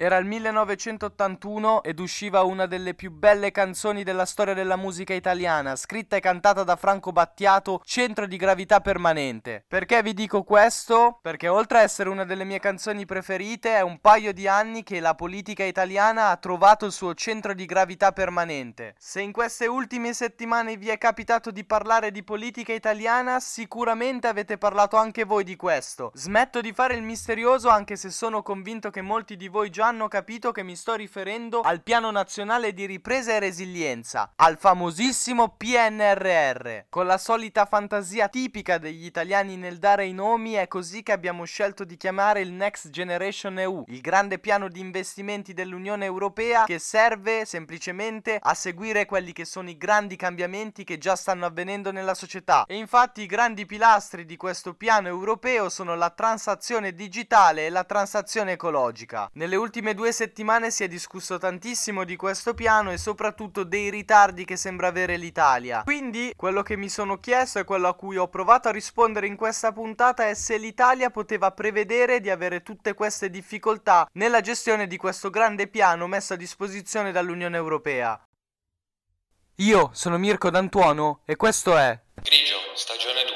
Era il 1981 ed usciva una delle più belle canzoni della storia della musica italiana, scritta e cantata da Franco Battiato, Centro di gravità permanente. Perché vi dico questo? Perché oltre a essere una delle mie canzoni preferite, è un paio di anni che la politica italiana ha trovato il suo centro di gravità permanente. Se in queste ultime settimane vi è capitato di parlare di politica italiana, sicuramente avete parlato anche voi di questo. Smetto di fare il misterioso anche se sono convinto che molti di voi già hanno capito che mi sto riferendo al Piano Nazionale di Ripresa e Resilienza, al famosissimo PNRR. Con la solita fantasia tipica degli italiani nel dare i nomi, è così che abbiamo scelto di chiamare il Next Generation EU, il grande piano di investimenti dell'Unione Europea che serve semplicemente a seguire quelli che sono i grandi cambiamenti che già stanno avvenendo nella società. E infatti i grandi pilastri di questo piano europeo sono la transazione digitale e la transazione ecologica. Nelle ultime ultime due settimane si è discusso tantissimo di questo piano e soprattutto dei ritardi che sembra avere l'Italia. Quindi quello che mi sono chiesto e quello a cui ho provato a rispondere in questa puntata è se l'Italia poteva prevedere di avere tutte queste difficoltà nella gestione di questo grande piano messo a disposizione dall'Unione Europea. Io sono Mirko D'Antuono e questo è Grigio, stagione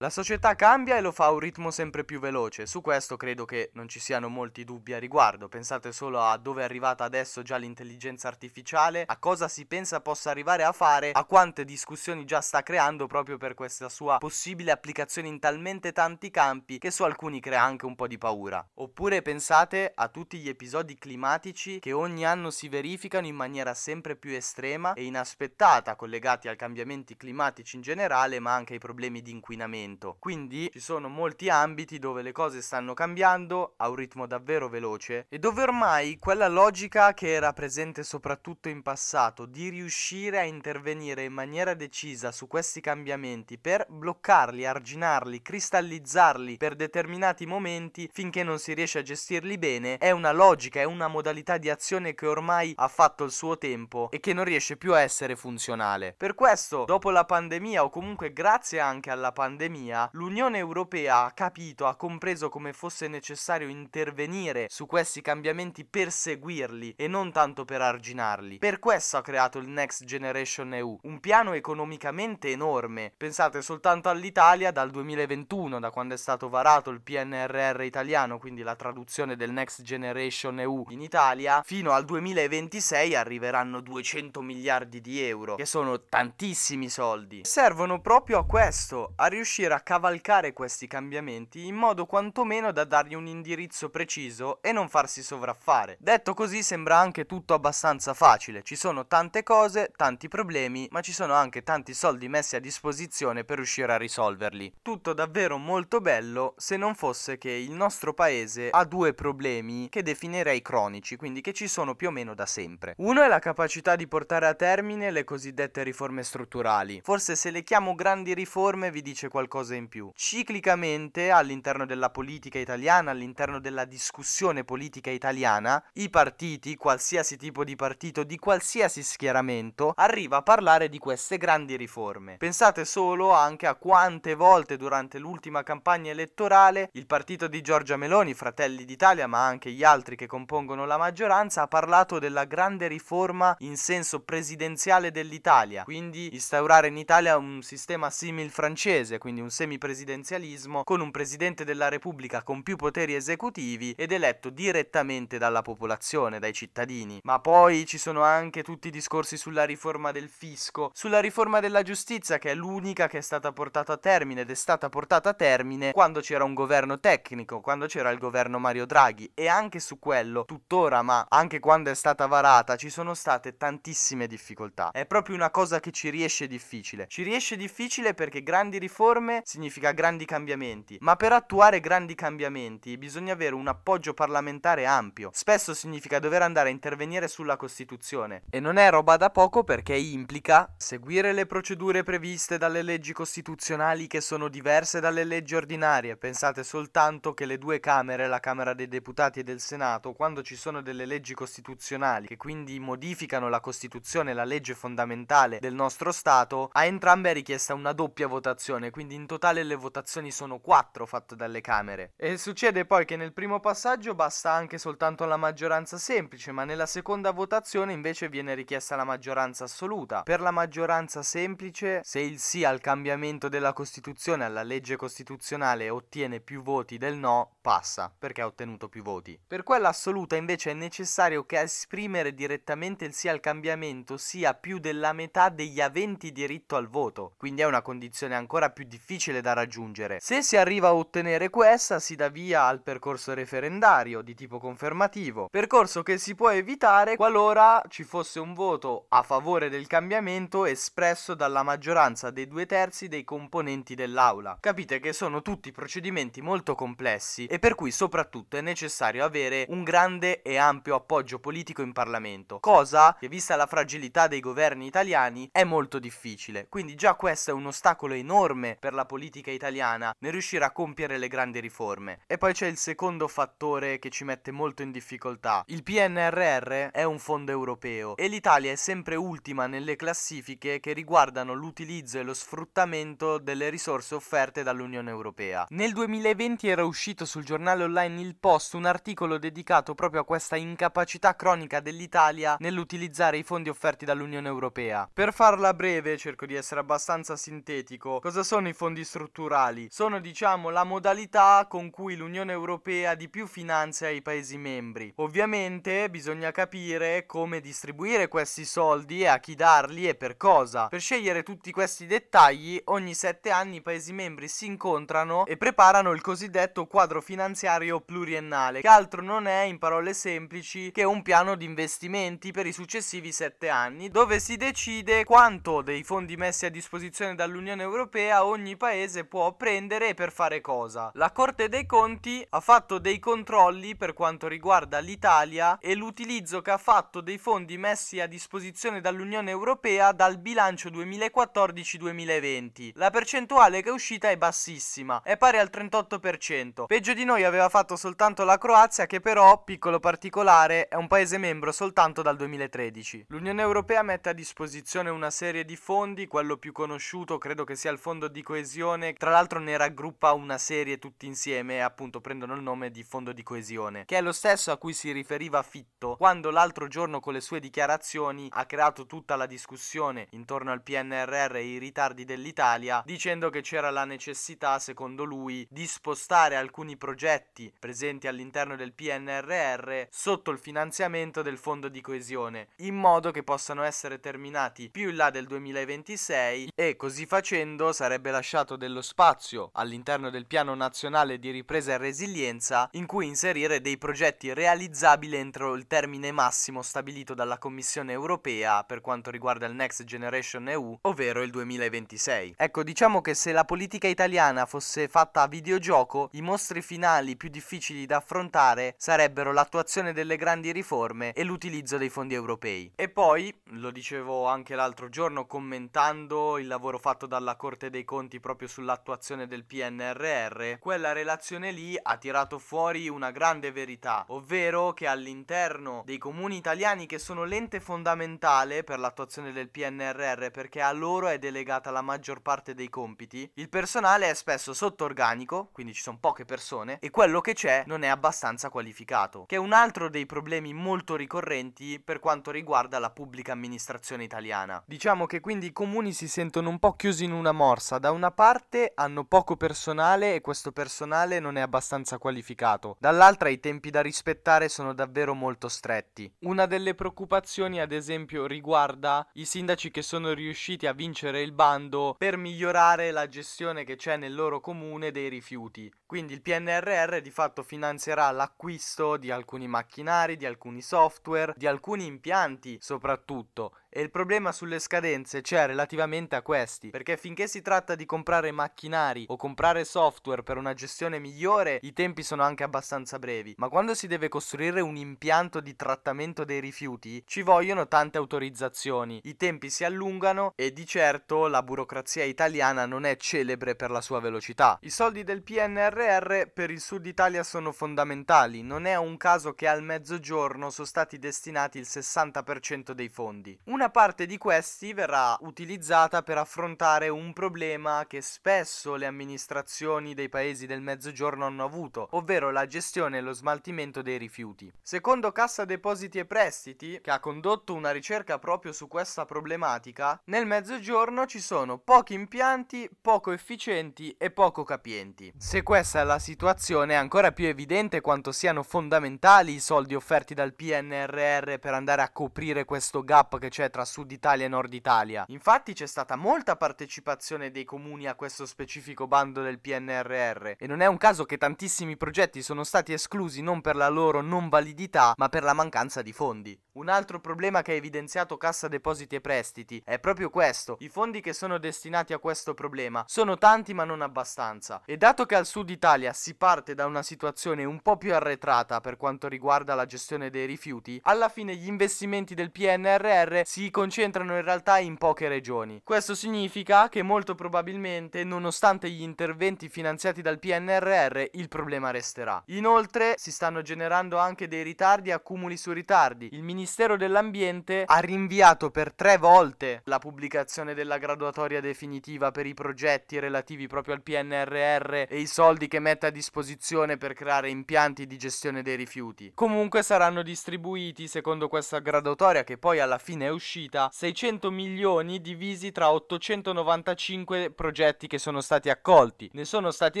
La società cambia e lo fa a un ritmo sempre più veloce, su questo credo che non ci siano molti dubbi a riguardo, pensate solo a dove è arrivata adesso già l'intelligenza artificiale, a cosa si pensa possa arrivare a fare, a quante discussioni già sta creando proprio per questa sua possibile applicazione in talmente tanti campi che su alcuni crea anche un po' di paura. Oppure pensate a tutti gli episodi climatici che ogni anno si verificano in maniera sempre più estrema e inaspettata, collegati ai cambiamenti climatici in generale, ma anche ai problemi di inquinamento cambiamento. Quindi ci sono molti ambiti dove le cose stanno cambiando a un ritmo davvero veloce e dove ormai quella logica che era presente soprattutto in passato di riuscire a intervenire in maniera decisa su questi cambiamenti per bloccarli, arginarli, cristallizzarli per determinati momenti finché non si riesce a gestirli bene è una logica, è una modalità di azione che ormai ha fatto il suo tempo e che non riesce più a essere funzionale. Per questo, dopo la pandemia o comunque grazie anche alla pandemia pandemia, l'Unione Europea ha capito, ha compreso come fosse necessario intervenire su questi cambiamenti per seguirli e non tanto per arginarli. Per questo ha creato il Next Generation EU, un piano economicamente enorme. Pensate soltanto all'Italia dal 2021, da quando è stato varato il PNRR italiano, quindi la traduzione del Next Generation EU in Italia, fino al 2026 arriveranno 200 miliardi di euro, che sono tantissimi soldi. Servono proprio a questo, a riuscire riuscire a cavalcare questi cambiamenti in modo quantomeno da dargli un indirizzo preciso e non farsi sovraffare. Detto così sembra anche tutto abbastanza facile, ci sono tante cose, tanti problemi, ma ci sono anche tanti soldi messi a disposizione per riuscire a risolverli. Tutto davvero molto bello se non fosse che il nostro paese ha due problemi che definirei cronici, quindi che ci sono più o meno da sempre. Uno è la capacità di portare a termine le cosiddette riforme strutturali. Forse se le chiamo grandi riforme vi dice qualcosa qualcosa in più. Ciclicamente all'interno della politica italiana, all'interno della discussione politica italiana, i partiti, qualsiasi tipo di partito, di qualsiasi schieramento, arriva a parlare di queste grandi riforme. Pensate solo anche a quante volte durante l'ultima campagna elettorale il partito di Giorgia Meloni, Fratelli d'Italia, ma anche gli altri che compongono la maggioranza, ha parlato della grande riforma in senso presidenziale dell'Italia, quindi instaurare in Italia un sistema simil francese, quindi un un semipresidenzialismo con un presidente della Repubblica con più poteri esecutivi ed eletto direttamente dalla popolazione, dai cittadini. Ma poi ci sono anche tutti i discorsi sulla riforma del fisco, sulla riforma della giustizia che è l'unica che è stata portata a termine ed è stata portata a termine quando c'era un governo tecnico, quando c'era il governo Mario Draghi e anche su quello tuttora, ma anche quando è stata varata, ci sono state tantissime difficoltà. È proprio una cosa che ci riesce difficile. Ci riesce difficile perché grandi riforme riforme significa grandi cambiamenti, ma per attuare grandi cambiamenti bisogna avere un appoggio parlamentare ampio. Spesso significa dover andare a intervenire sulla Costituzione e non è roba da poco perché implica seguire le procedure previste dalle leggi costituzionali che sono diverse dalle leggi ordinarie. Pensate soltanto che le due Camere, la Camera dei Deputati e del Senato, quando ci sono delle leggi costituzionali che quindi modificano la Costituzione, la legge fondamentale del nostro Stato, a entrambe è richiesta una doppia votazione, quindi in totale le votazioni sono quattro fatte dalle Camere. E succede poi che nel primo passaggio basta anche soltanto la maggioranza semplice, ma nella seconda votazione invece viene richiesta la maggioranza assoluta. Per la maggioranza semplice, se il sì al cambiamento della Costituzione, alla legge costituzionale ottiene più voti del no, passa, perché ha ottenuto più voti. Per quella assoluta invece è necessario che a esprimere direttamente il sì al cambiamento sia più della metà degli aventi diritto al voto, quindi è una condizione ancora più difficile da raggiungere. Se si arriva a ottenere questa, si dà via al percorso referendario di tipo confermativo, percorso che si può evitare qualora ci fosse un voto a favore del cambiamento espresso dalla maggioranza dei due terzi dei componenti dell'aula. Capite che sono tutti procedimenti molto complessi e per cui soprattutto è necessario avere un grande e ampio appoggio politico in Parlamento, cosa che vista la fragilità dei governi italiani è molto difficile. Quindi già questo è un ostacolo enorme per la politica italiana nel riuscire a compiere le grandi riforme. E poi c'è il secondo fattore che ci mette molto in difficoltà. Il PNRR è un fondo europeo e l'Italia è sempre ultima nelle classifiche che riguardano l'utilizzo e lo sfruttamento delle risorse offerte dall'Unione Europea. Nel 2020 era uscito sul giornale online Il Post un articolo dedicato proprio a questa incapacità cronica dell'Italia nell'utilizzare i fondi offerti dall'Unione Europea. Per farla breve, cerco di essere abbastanza sintetico, cosa sono i fondi strutturali? Sono diciamo la modalità con cui l'Unione Europea di più finanzia i Paesi membri. Ovviamente bisogna capire come distribuire questi soldi e a chi darli e per cosa. Per scegliere tutti questi dettagli, ogni sette anni i Paesi membri si incontrano e preparano il cosiddetto quadro finanziario pluriennale, che altro non è, in parole semplici, che un piano di investimenti per i successivi sette anni, dove si decide quanto dei fondi messi a disposizione dall'Unione Europea ogni paese può prendere e per fare cosa. La Corte dei Conti ha fatto dei controlli per quanto riguarda l'Italia e l'utilizzo che ha fatto dei fondi messi a disposizione dall'Unione Europea dal bilancio 2014-2020. La percentuale che è uscita è bassissima, è pari al 38%. Peggio di noi aveva fatto soltanto la Croazia che però, piccolo particolare, è un paese membro soltanto dal 2013. L'Unione Europea mette a disposizione una serie di fondi, quello più conosciuto credo che sia il fondo di coesione, tra l'altro ne raggruppa una serie tutti insieme e appunto prendono il nome di fondo di coesione, che è lo stesso a cui si riferiva Fitto quando l'altro giorno con le sue dichiarazioni ha creato tutta la discussione intorno al PNRR e i ritardi dell'Italia, dicendo che c'era la necessità, secondo lui, di spostare alcuni progetti presenti all'interno del PNRR sotto il finanziamento del fondo di coesione, in modo che possano essere terminati più in là del 2026 e così facendo sarebbe lasciato dello spazio all'interno del piano nazionale di ripresa e resilienza in cui inserire dei progetti realizzabili entro il termine massimo stabilito dalla Commissione europea per quanto riguarda il Next Generation EU, ovvero il 2026. Ecco, diciamo che se la politica italiana fosse fatta a videogioco, i mostri finali più difficili da affrontare sarebbero l'attuazione delle grandi riforme e l'utilizzo dei fondi europei. E poi, lo dicevo anche l'altro giorno commentando il lavoro fatto dalla Corte dei Conti proprio sull'attuazione del PNRR, quella relazione lì ha tirato fuori una grande verità, ovvero che all'interno dei comuni italiani che sono l'ente fondamentale per l'attuazione del PNRR perché a loro è delegata la maggior parte dei compiti, il personale è spesso sotto organico, quindi ci sono poche persone, e quello che c'è non è abbastanza qualificato, che è un altro dei problemi molto ricorrenti per quanto riguarda la pubblica amministrazione italiana. Diciamo che quindi i comuni si sentono un po' chiusi in una morsa, da una parte hanno poco personale e questo personale non è abbastanza qualificato, dall'altra i tempi da rispettare sono davvero molto stretti. Una delle preoccupazioni ad esempio riguarda i sindaci che sono riusciti a vincere il bando per migliorare la gestione che c'è nel loro comune dei rifiuti. Quindi il PNRR di fatto finanzierà l'acquisto di alcuni macchinari, di alcuni software, di alcuni impianti soprattutto E il problema sulle scadenze c'è relativamente a questi, perché finché si tratta di comprare macchinari o comprare software per una gestione migliore, i tempi sono anche abbastanza brevi, ma quando si deve costruire un impianto di trattamento dei rifiuti, ci vogliono tante autorizzazioni, i tempi si allungano e di certo la burocrazia italiana non è celebre per la sua velocità. I soldi del PNRR per il sud Italia sono fondamentali, non è un caso che al mezzogiorno sono stati destinati il 60% dei fondi. Una parte di questi verrà utilizzata per affrontare un problema che spesso le amministrazioni dei paesi del mezzogiorno hanno avuto, ovvero la gestione e lo smaltimento dei rifiuti. Secondo Cassa Depositi e Prestiti, che ha condotto una ricerca proprio su questa problematica, nel mezzogiorno ci sono pochi impianti, poco efficienti e poco capienti. Se questa è la situazione è ancora più evidente quanto siano fondamentali i soldi offerti dal PNRR per andare a coprire questo gap che c'è tra Sud Italia e Nord Italia. Infatti c'è stata molta partecipazione dei comuni a questo specifico bando del PNRR e non è un caso che tantissimi progetti sono stati esclusi non per la loro non validità ma per la mancanza di fondi. Un altro problema che ha evidenziato Cassa Depositi e Prestiti è proprio questo, i fondi che sono destinati a questo problema sono tanti ma non abbastanza e dato che al Sud Italia si parte da una situazione un po' più arretrata per quanto riguarda la gestione dei rifiuti, alla fine gli investimenti del PNRR si concentrano in realtà in poche regioni. Questo significa che molto probabilmente, nonostante gli interventi finanziati dal PNRR, il problema resterà. Inoltre si stanno generando anche dei ritardi accumuli su ritardi. Il Ministero dell'Ambiente ha rinviato per tre volte la pubblicazione della graduatoria definitiva per i progetti relativi proprio al PNRR e i soldi che mette a disposizione per creare impianti di gestione dei rifiuti. Comunque saranno distribuiti, secondo questa graduatoria che poi alla fine è uscita, 600 milioni divisi tra 895 progetti che sono stati accolti. Ne sono stati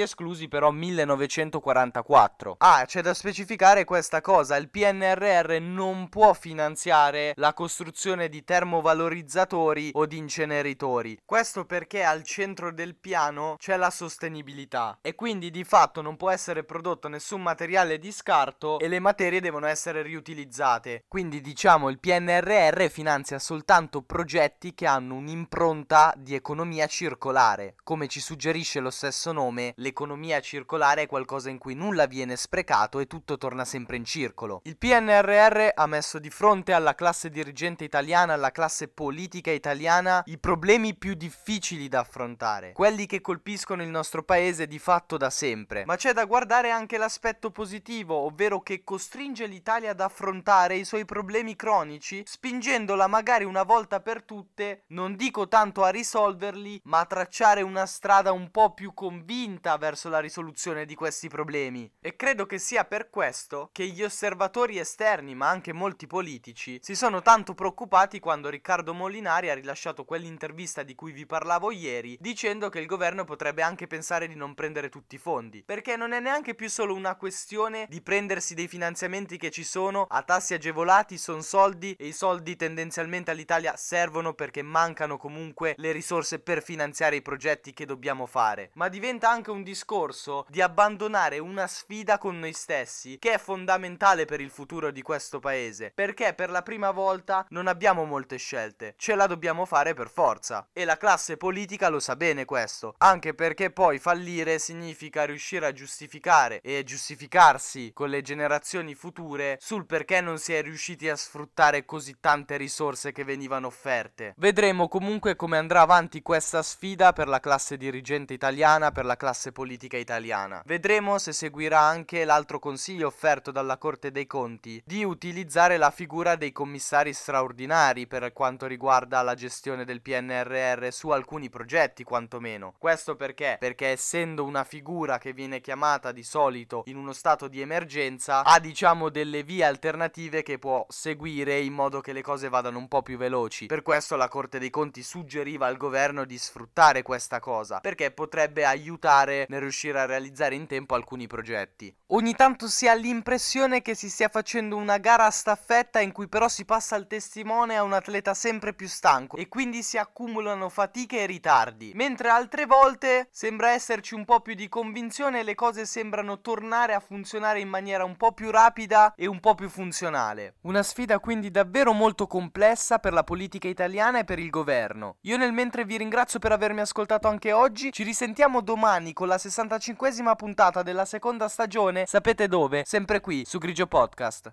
esclusi però 1944. Ah, c'è da specificare questa cosa, il PNRR non può finanziare la costruzione di termovalorizzatori o di inceneritori. Questo perché al centro del piano c'è la sostenibilità e quindi di fatto non può essere prodotto nessun materiale di scarto e le materie devono essere riutilizzate. Quindi diciamo il PNRR finanzia soltanto progetti che hanno un'impronta di economia circolare. Come ci suggerisce lo stesso nome, l'economia circolare è qualcosa in cui nulla viene sprecato e tutto torna sempre in circolo. Il PNRR ha messo di fronte alla classe dirigente italiana, alla classe politica italiana, i problemi più difficili da affrontare, quelli che colpiscono il nostro paese di fatto da sempre. Ma c'è da guardare anche l'aspetto positivo, ovvero che costringe l'Italia ad affrontare i suoi problemi cronici, spingendola magari una volta per tutte, non dico tanto a risolverli, ma a tracciare una strada un po' più convinta verso la risoluzione di questi problemi. E credo che sia per questo che gli osservatori esterni, ma anche molti politici, si sono tanto preoccupati quando Riccardo Molinari ha rilasciato quell'intervista di cui vi parlavo ieri, dicendo che il governo potrebbe anche pensare di non prendere tutti i fondi, perché non è neanche più solo una questione di prendersi dei finanziamenti che ci sono a tassi agevolati, sono soldi e i soldi tendenzialmente all'Italia servono perché mancano comunque le risorse per finanziare i progetti che dobbiamo fare, ma diventa anche un discorso di abbandonare una sfida con noi stessi che è fondamentale per il futuro di questo paese, perché per la prima volta non abbiamo molte scelte, ce la dobbiamo fare per forza. E la classe politica lo sa bene questo, anche perché poi fallire significa riuscire a giustificare e giustificarsi con le generazioni future sul perché non si è riusciti a sfruttare così tante risorse che venivano offerte. Vedremo comunque come andrà avanti questa sfida per la classe dirigente italiana, per la classe politica italiana. Vedremo se seguirà anche l'altro consiglio offerto dalla Corte dei Conti di utilizzare la figura dei commissari straordinari per quanto riguarda la gestione del PNRR su alcuni progetti quantomeno. Questo perché? Perché essendo una figura che viene chiamata di solito in uno stato di emergenza ha diciamo delle vie alternative che può seguire in modo che le cose vadano un po' più veloci. Per questo la Corte dei Conti suggeriva al governo di sfruttare questa cosa perché potrebbe aiutare nel riuscire a realizzare in tempo alcuni progetti. ogni tanto si ha l'impressione che si stia facendo una gara a staffetta in cui però si passa il testimone a un atleta sempre più stanco e quindi si accumulano fatiche e ritardi, mentre altre volte sembra esserci un po' più di convinzione e le cose sembrano tornare a funzionare in maniera un po' più rapida e un po' più funzionale. Una sfida quindi davvero molto complessa per la politica italiana e per il governo. Io nel mentre vi ringrazio per avermi ascoltato anche oggi, ci risentiamo domani con la 65esima puntata della seconda stagione sapete dove? Sempre qui su Grigio Podcast.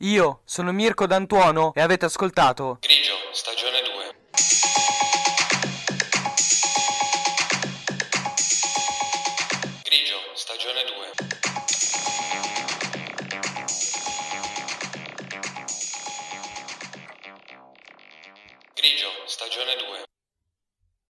Io sono Mirko D'Antuono e avete ascoltato Grigio, stagione 2.